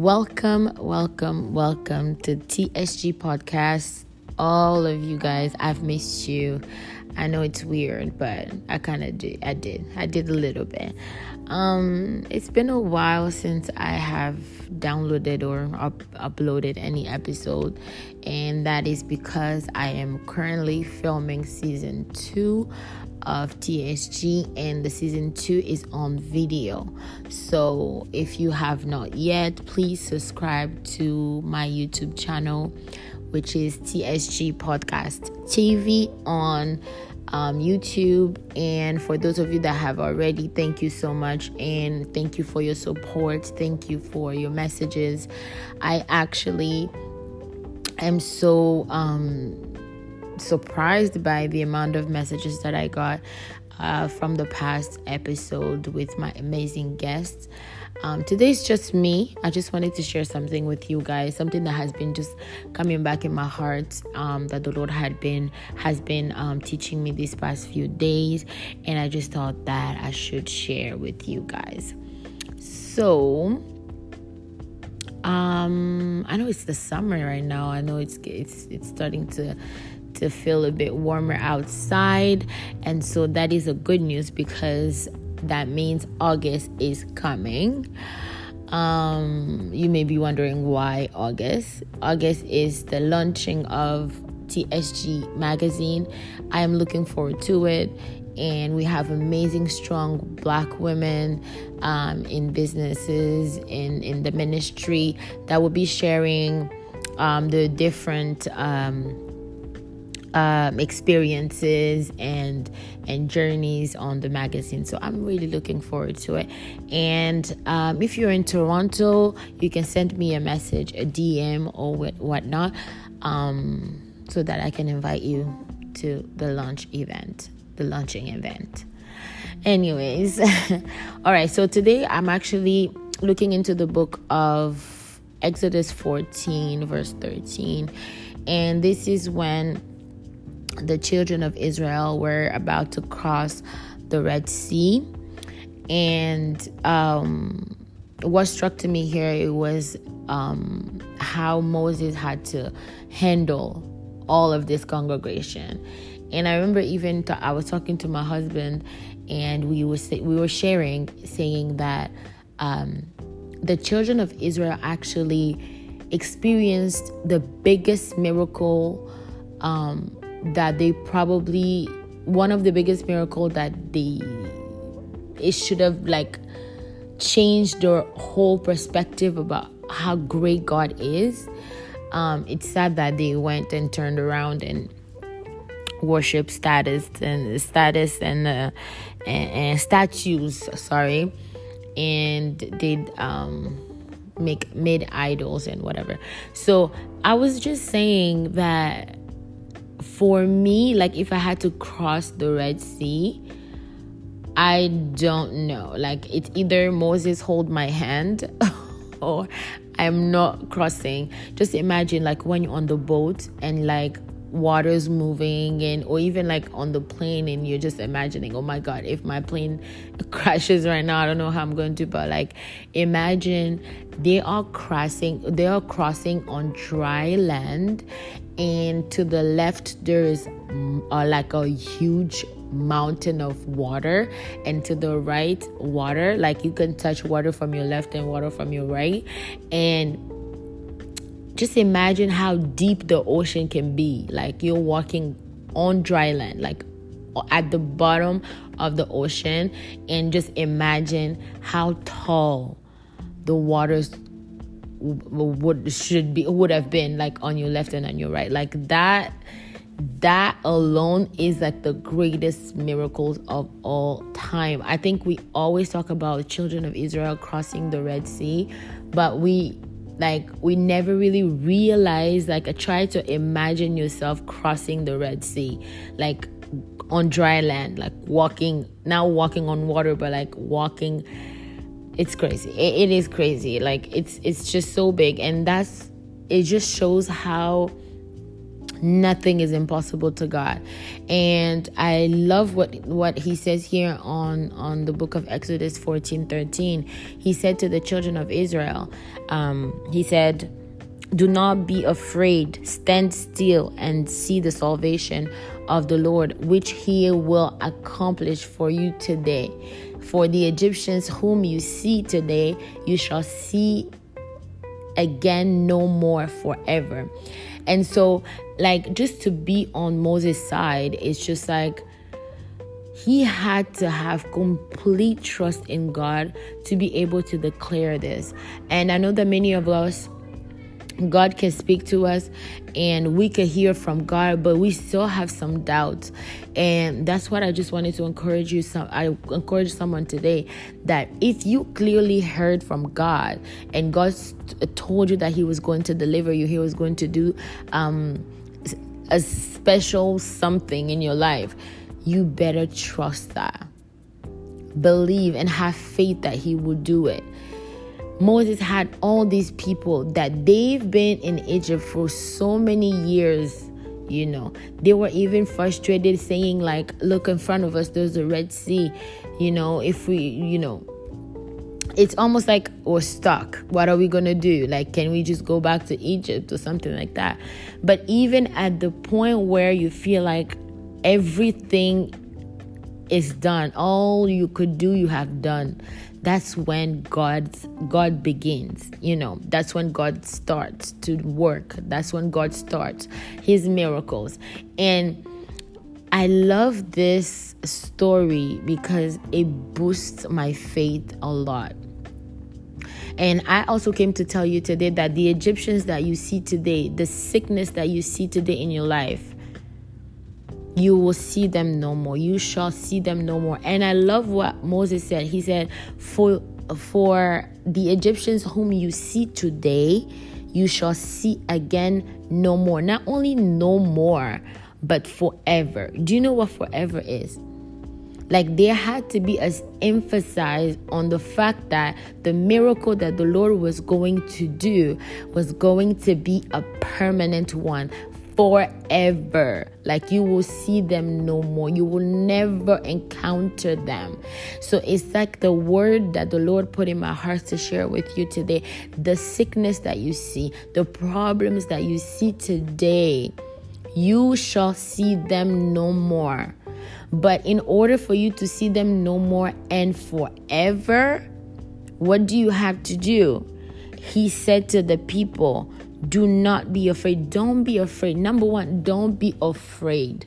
Welcome, welcome, welcome to TSG Podcast. All of you guys, I've missed you. I know it's weird, but I kind of did. I did. I did a little bit. Um, it's been a while since I have downloaded or up- uploaded any episode, and that is because I am currently filming season two of TSG, and the season two is on video. So if you have not yet, please subscribe to my YouTube channel, which is TSG Podcast TV on um, YouTube. And for those of you that have already, thank you so much. And thank you for your support. Thank you for your messages. I actually am so um, surprised by the amount of messages that I got uh, from the past episode with my amazing guests. Um, today's just me. I just wanted to share something with you guys, something that has been just coming back in my heart um, that the Lord had been has been um, teaching me these past few days, and I just thought that I should share with you guys. So, um, I know it's the summer right now. I know it's it's it's starting to to feel a bit warmer outside. And so that is a good news because that means August is coming. Um, you may be wondering why August. August is the launching of TSG magazine. I am looking forward to it. And we have amazing, strong black women um, in businesses, in, in the ministry that will be sharing um, the different um, um, experiences and and journeys on the magazine. So I'm really looking forward to it. And um, if you're in Toronto, you can send me a message, a DM or whatnot, um, so that I can invite you to the launch event, the launching event. Anyways, all right. So today I'm actually looking into the book of Exodus 14, verse 13. And this is when the children of Israel were about to cross the Red Sea. And um, what struck to me here it was um, how Moses had to handle all of this congregation. And I remember even t- I was talking to my husband, and we were we were sharing, saying that um, the children of Israel actually experienced the biggest miracle um, that they probably one of the biggest miracle that they it should have like changed their whole perspective about how great God is. Um, it's sad that they went and turned around and worship status and status and, uh, and, and statues. Sorry, and did um, make made idols and whatever. So I was just saying that for me, like if I had to cross the Red Sea, I don't know. Like it's either Moses hold my hand or I'm not crossing. Just imagine like when you're on the boat and like water's moving and or even like on the plane and you're just imagining oh my god if my plane crashes right now i don't know how i'm going to but like imagine they are crossing they are crossing on dry land and to the left there is uh, like a huge mountain of water. And to the right water like you can touch water from your left and water from your right. And just imagine how deep the ocean can be. Like you're walking on dry land like at the bottom of the ocean. And just imagine how tall the waters would should be would have been like on your left and on your right. Like that that alone is like the greatest miracles of all time. I think we always talk about the children of israel crossing the red sea but we like we never really realize like I try to imagine yourself crossing the red sea like on dry land like walking now walking on water but like walking it's crazy. It, it is crazy. Like it's it's just so big. And that's it just shows how nothing is impossible to god. And i love what what he says here on on the book of exodus 14 13 he said to the children of israel um, he said do not be afraid. Stand still and see the salvation of the lord which he will accomplish for you today for the egyptians whom you see today you shall see again no more forever and so, like, just to be on Moses' side, it's just like he had to have complete trust in God to be able to declare this. And I know that many of us God can speak to us and we can hear from God, but we still have some doubts. And that's what I just wanted to encourage you. Some I encourage someone today that if you clearly heard from God and God told you that He was going to deliver you, He was going to do um, a special something in your life, you better trust that. Believe and have faith that He will do it. Moses had all these people that they've been in Egypt for so many years. You know, they were even frustrated, saying, like, look in front of us, there's a Red Sea. You know, if we, you know, it's almost like we're stuck. What are we going to do? Like, can we just go back to Egypt or something like that? But even at the point where you feel like everything is done, all you could do, you have done that's when God's God begins. You know, that's when God starts to work. That's when God starts his miracles. And I love this story because it boosts my faith a lot. And I also came to tell you today that the Egyptians that you see today, the sickness that you see today in your life, you will see them no more. You shall see them no more. And I love what Moses said. He said, For for the Egyptians whom you see today, you shall see again no more. Not only no more, but forever. Do you know what forever is? Like there had to be as emphasized on the fact that the miracle that the Lord was going to do was going to be a permanent one forever. Like you will see them no more. You will never encounter them. So it's like the word that the Lord put in my heart to share with you today. The sickness that you see, the problems that you see today, you shall see them no more. But in order for you to see them no more and forever, what do you have to do? He said to the people, do not be afraid. Don't be afraid. Number one, don't be afraid.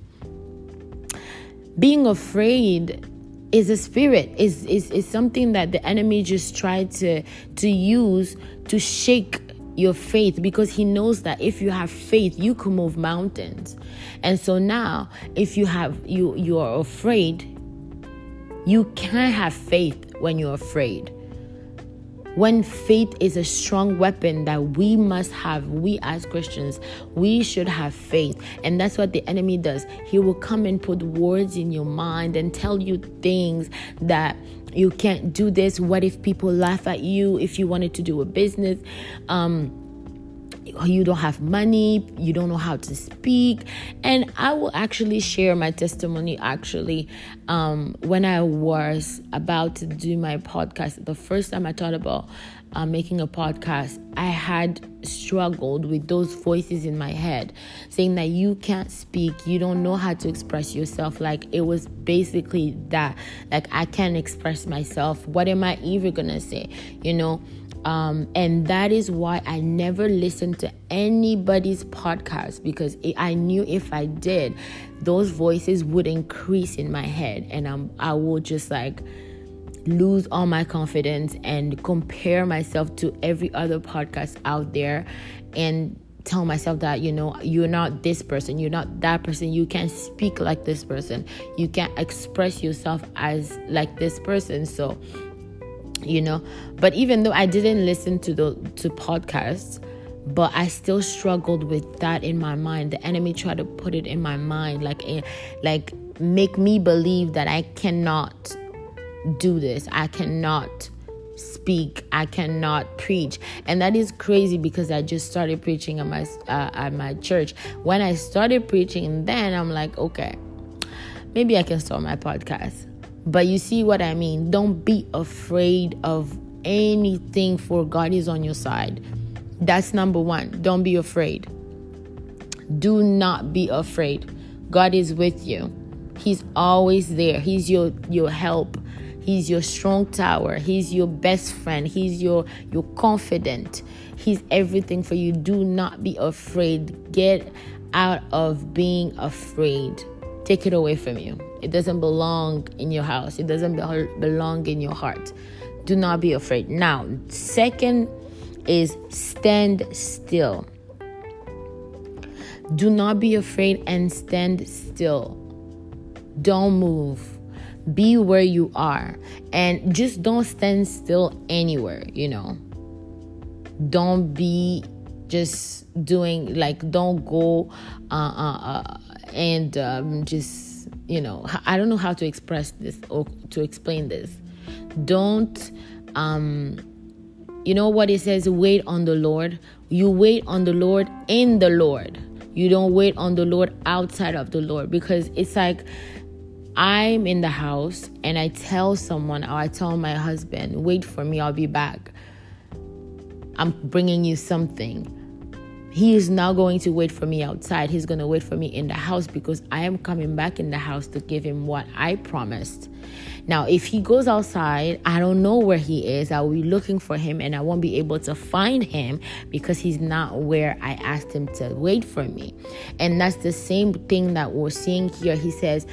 Being afraid is a spirit is, is is something that the enemy just tried to to use to shake your faith because he knows that if you have faith you can move mountains and so now if you have you you are afraid you can't have faith when you're afraid when faith is a strong weapon that we must have, we as Christians, we should have faith. And that's what the enemy does. He will come and put words in your mind and tell you things that you can't do this. What if people laugh at you if you wanted to do a business? Um, you don't have money, you don't know how to speak. And I will actually share my testimony actually um, when I was about to do my podcast. The first time I thought about uh, making a podcast, I had struggled with those voices in my head saying that you can't speak, you don't know how to express yourself. Like it was basically that. Like I can't express myself. What am I even gonna say? You know? Um, and that is why I never listened to anybody's podcast because I knew if I did, those voices would increase in my head, and I'm, I would just like lose all my confidence and compare myself to every other podcast out there and tell myself that you know you're not this person you're not that person you can't speak like this person you can't express yourself as like this person. So you know? But even though i didn't listen to the to podcasts but i still struggled with that in my mind. The enemy tried to put it in my mind like eh, like make me believe that i cannot do this. I cannot speak. I cannot preach. And that is crazy because i just started preaching at my uh, at my church. When i started preaching then i'm like okay maybe i can start my podcast but you see what i mean don't be afraid of anything for god is on your side that's number one don't be afraid do not be afraid god is with you he's always there he's your your help He's your strong tower. He's your best friend. He's your your confident. He's everything for you. Do not be afraid. Get out of being afraid. Take it away from you. It doesn't belong in your house. It doesn't belong in your heart. Do not be afraid. Now, second is stand still. Do not be afraid and stand still. Don't move be where you are and just don't stand still anywhere you know don't be just doing like don't go uh, uh, uh, and um, just you know i don't know how to express this or to explain this don't um you know what it says wait on the lord you wait on the lord in the lord you don't wait on the lord outside of the lord because it's like I'm in the house and I tell someone or I tell my husband, wait for me, I'll be back. I'm bringing you something. He is now going to wait for me outside. He's going to wait for me in the house because I am coming back in the house to give him what I promised. Now, if he goes outside, I don't know where he is. I will be looking for him and I won't be able to find him because he's not where I asked him to wait for me. And that's the same thing that we're seeing here. He says,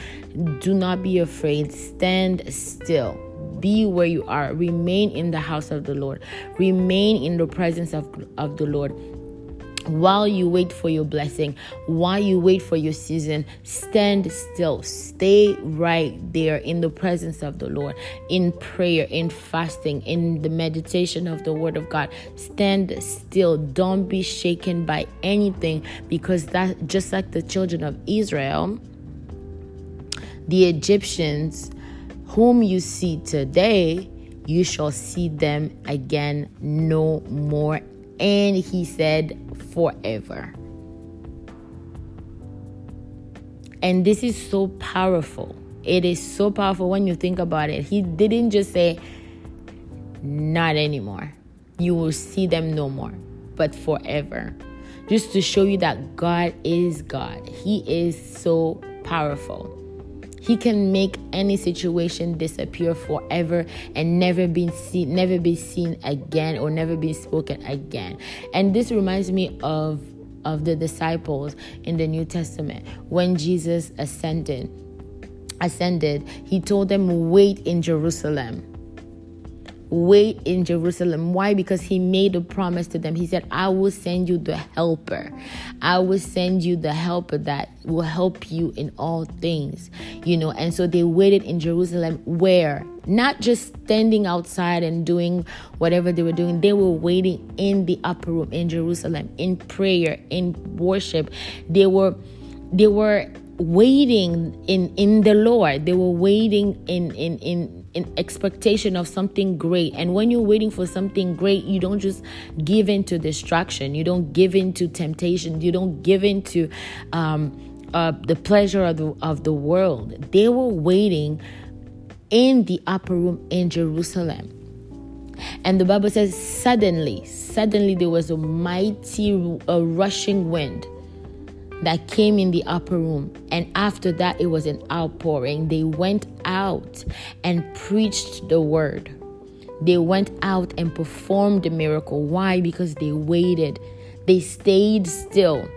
Do not be afraid, stand still be where you are remain in the house of the lord remain in the presence of, of the lord while you wait for your blessing, while you wait for your season, stand still. Stay right there in the presence of the Lord, in prayer, in fasting, in the meditation of the Word of God. Stand still. Don't be shaken by anything because that, just like the children of Israel, the Egyptians, whom you see today, you shall see them again no more. And he said, forever. And this is so powerful. It is so powerful when you think about it. He didn't just say, not anymore. You will see them no more, but forever. Just to show you that God is God. He is so powerful. He can make any situation disappear forever and never be seen, never be seen again or never be spoken again. And this reminds me of of the disciples in the New Testament when Jesus ascended. Ascended, he told them, "Wait in Jerusalem." Wait in Jerusalem. Why? Because he made a promise to them. He said, I will send you the helper. I will send you the helper that will help you in all things. You know, and so they waited in Jerusalem where not just standing outside and doing whatever they were doing, they were waiting in the upper room in Jerusalem in prayer, in worship. They were they were waiting in in the Lord. They were waiting in in in in expectation of something great. And when you're waiting for something great, you don't just give in to distraction. You don't give in to temptation. You don't give in to um, uh, the pleasure of the, of the world. They were waiting in the upper room in Jerusalem. And the Bible says, suddenly, suddenly there was a mighty, a rushing wind that came in the upper room. And after that, it was an outpouring. They went out and preached the word. They went out and performed the miracle. Why? Because they waited. They stayed still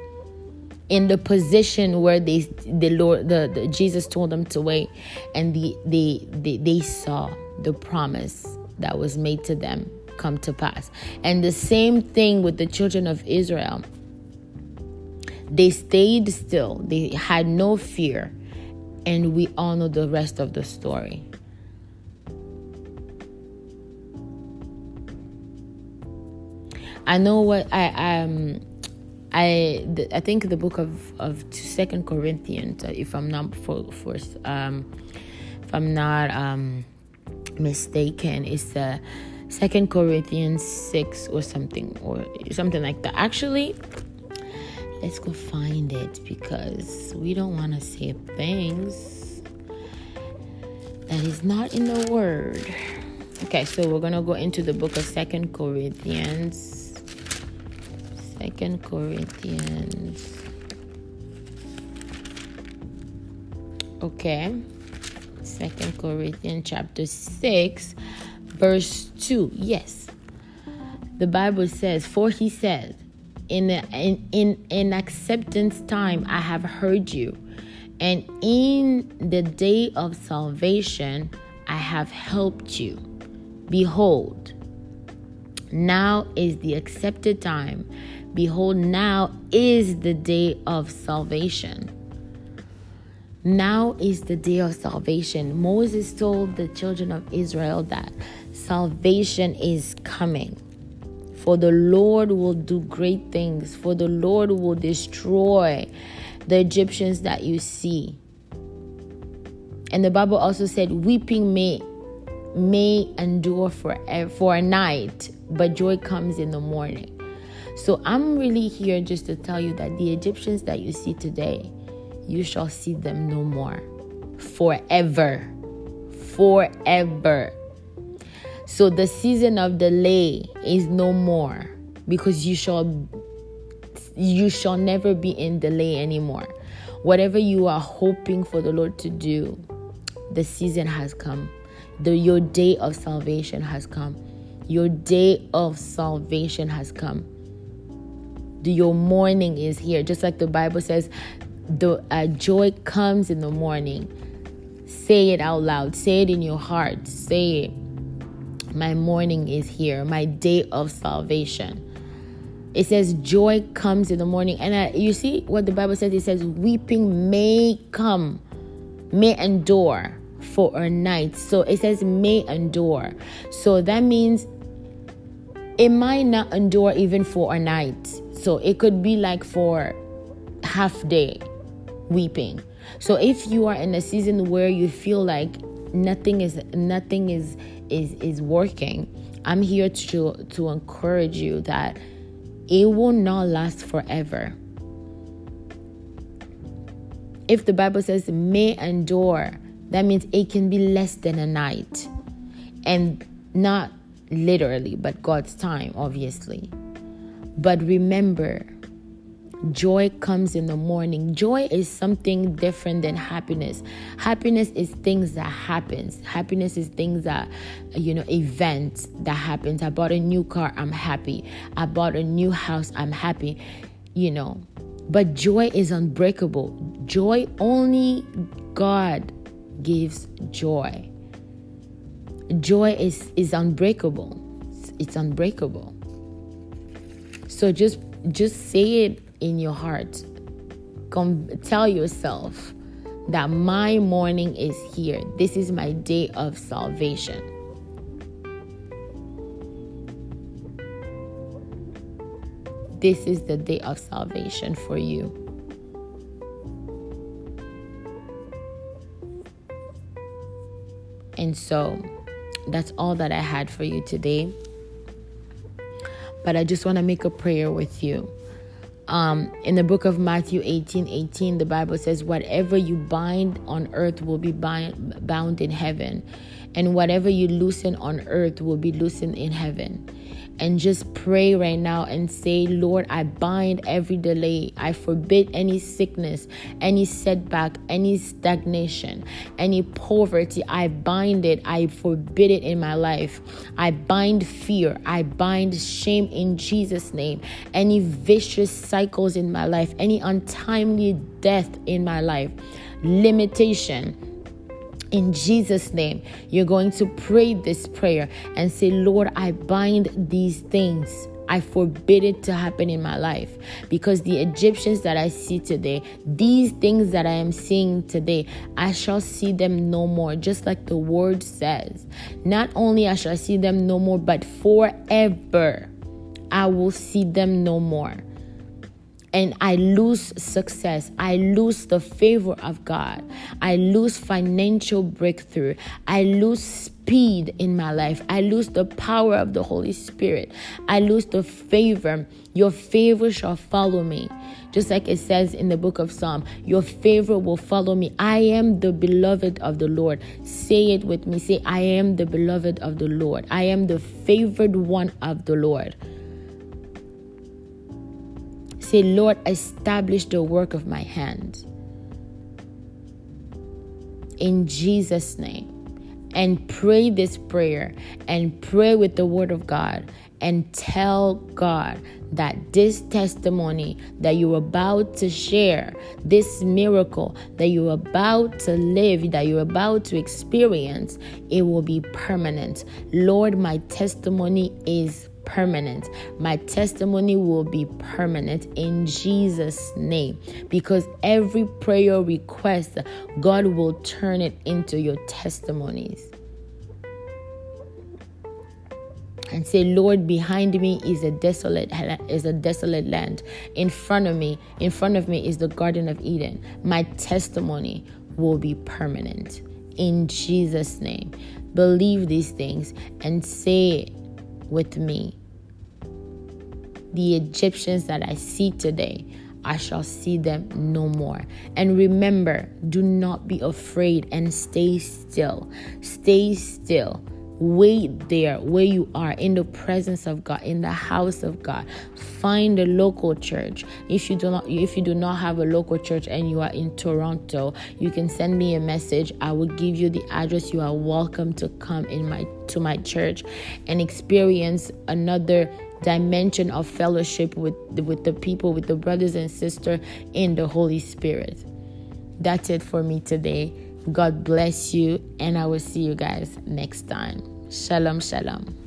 in the position where they the Lord the, the Jesus told them to wait and the they, they they saw the promise that was made to them come to pass. And the same thing with the children of Israel. They stayed still, they had no fear, and we all know the rest of the story. I know what I um I I think the book of of Second Corinthians, uh, if I'm not for, um if I'm not um mistaken, is the Second Corinthians 6 or something or something like that. Actually, let's go find it because we don't want to say things that is not in the word. Okay, so we're to go into the book of Second Corinthians. Second Corinthians. Okay. Second Corinthians chapter 6 verse 2. Yes. The Bible says, For he said, in, in, in, in acceptance time I have heard you, and in the day of salvation I have helped you. Behold, now is the accepted time. Behold, now is the day of salvation. Now is the day of salvation. Moses told the children of Israel that salvation is coming. For the Lord will do great things, for the Lord will destroy the Egyptians that you see. And the Bible also said, Weeping may may endure for, for a night, but joy comes in the morning. So I'm really here just to tell you that the Egyptians that you see today, you shall see them no more. Forever. Forever. So the season of delay is no more because you shall you shall never be in delay anymore. Whatever you are hoping for the Lord to do, the season has come. The your day of salvation has come. Your day of salvation has come. The, your morning is here. Just like the Bible says, the uh, joy comes in the morning. Say it out loud. Say it in your heart. Say it my morning is here, my day of salvation. It says joy comes in the morning. And uh, you see what the Bible says? It says weeping may come, may endure for a night. So it says may endure. So that means it might not endure even for a night. So it could be like for half day weeping. So if you are in a season where you feel like nothing is nothing is is is working i'm here to to encourage you that it will not last forever. If the bible says may endure that means it can be less than a night. And not literally but god's time obviously. But remember Joy comes in the morning. Joy is something different than happiness. Happiness is things that happens. Happiness is things that you know, events that happens. I bought a new car, I'm happy. I bought a new house, I'm happy. You know. But joy is unbreakable. Joy only God gives joy. Joy is is unbreakable. It's unbreakable. So just just say it in your heart. Come tell yourself that my morning is here. This is my day of salvation. This is the day of salvation for you. And so that's all that I had for you today. But I just want to make a prayer with you. Um, in the book of Matthew 18 18, the Bible says, Whatever you bind on earth will be bind, bound in heaven, and whatever you loosen on earth will be loosened in heaven and just pray right now and say, Lord, I bind every delay. I forbid any sickness, any setback, any stagnation, any poverty. I bind it. I forbid it in my life. I bind fear. I bind shame in Jesus' name. Any vicious cycles in my life, any untimely death in my life, limitation in Jesus' name, you're going to pray this prayer and say, Lord, I bind these things. I forbid it to happen in my life because the Egyptians that I see today, these things that I am seeing today, I shall see them no more, just like the word says. Not only I shall see them no more, but forever I will see them no more. And I lose success. I lose the favor of God. I lose financial breakthrough. I lose speed in my life. I lose the power of the Holy Spirit. I lose the favor. Your favor shall follow me. Just like it says in the book of Psalm, your favor will follow me. I am the beloved of the Lord. Say it with me. Say, I am the beloved of the Lord. I am the favored one of the Lord. Say, Lord, establish the work of my hands. In Jesus' name. And pray this prayer and pray with the word of God and tell God that this testimony that you're about to share, this miracle that you're about to live, that you're about to experience, it will be permanent. Lord, my testimony is permanent. My testimony will be permanent in Jesus' name because every prayer request, God will turn it into your testimonies. and say lord behind me is a desolate is a desolate land in front of me in front of me is the garden of eden my testimony will be permanent in jesus name believe these things and say with me the egyptians that i see today I shall see them no more. And remember, do not be afraid and stay still. Stay still Wait there where you are in the presence of God, in the house of God. Find a local church. If you do not if you do not have a local church and you are in Toronto, you can send me a message. I will give you the address. You are welcome to come in my to my church and experience another dimension of fellowship with with the people with the brothers and sisters in the Holy Spirit. That's it for me today. God bless you, and I will see you guys next time. Shalom, shalom.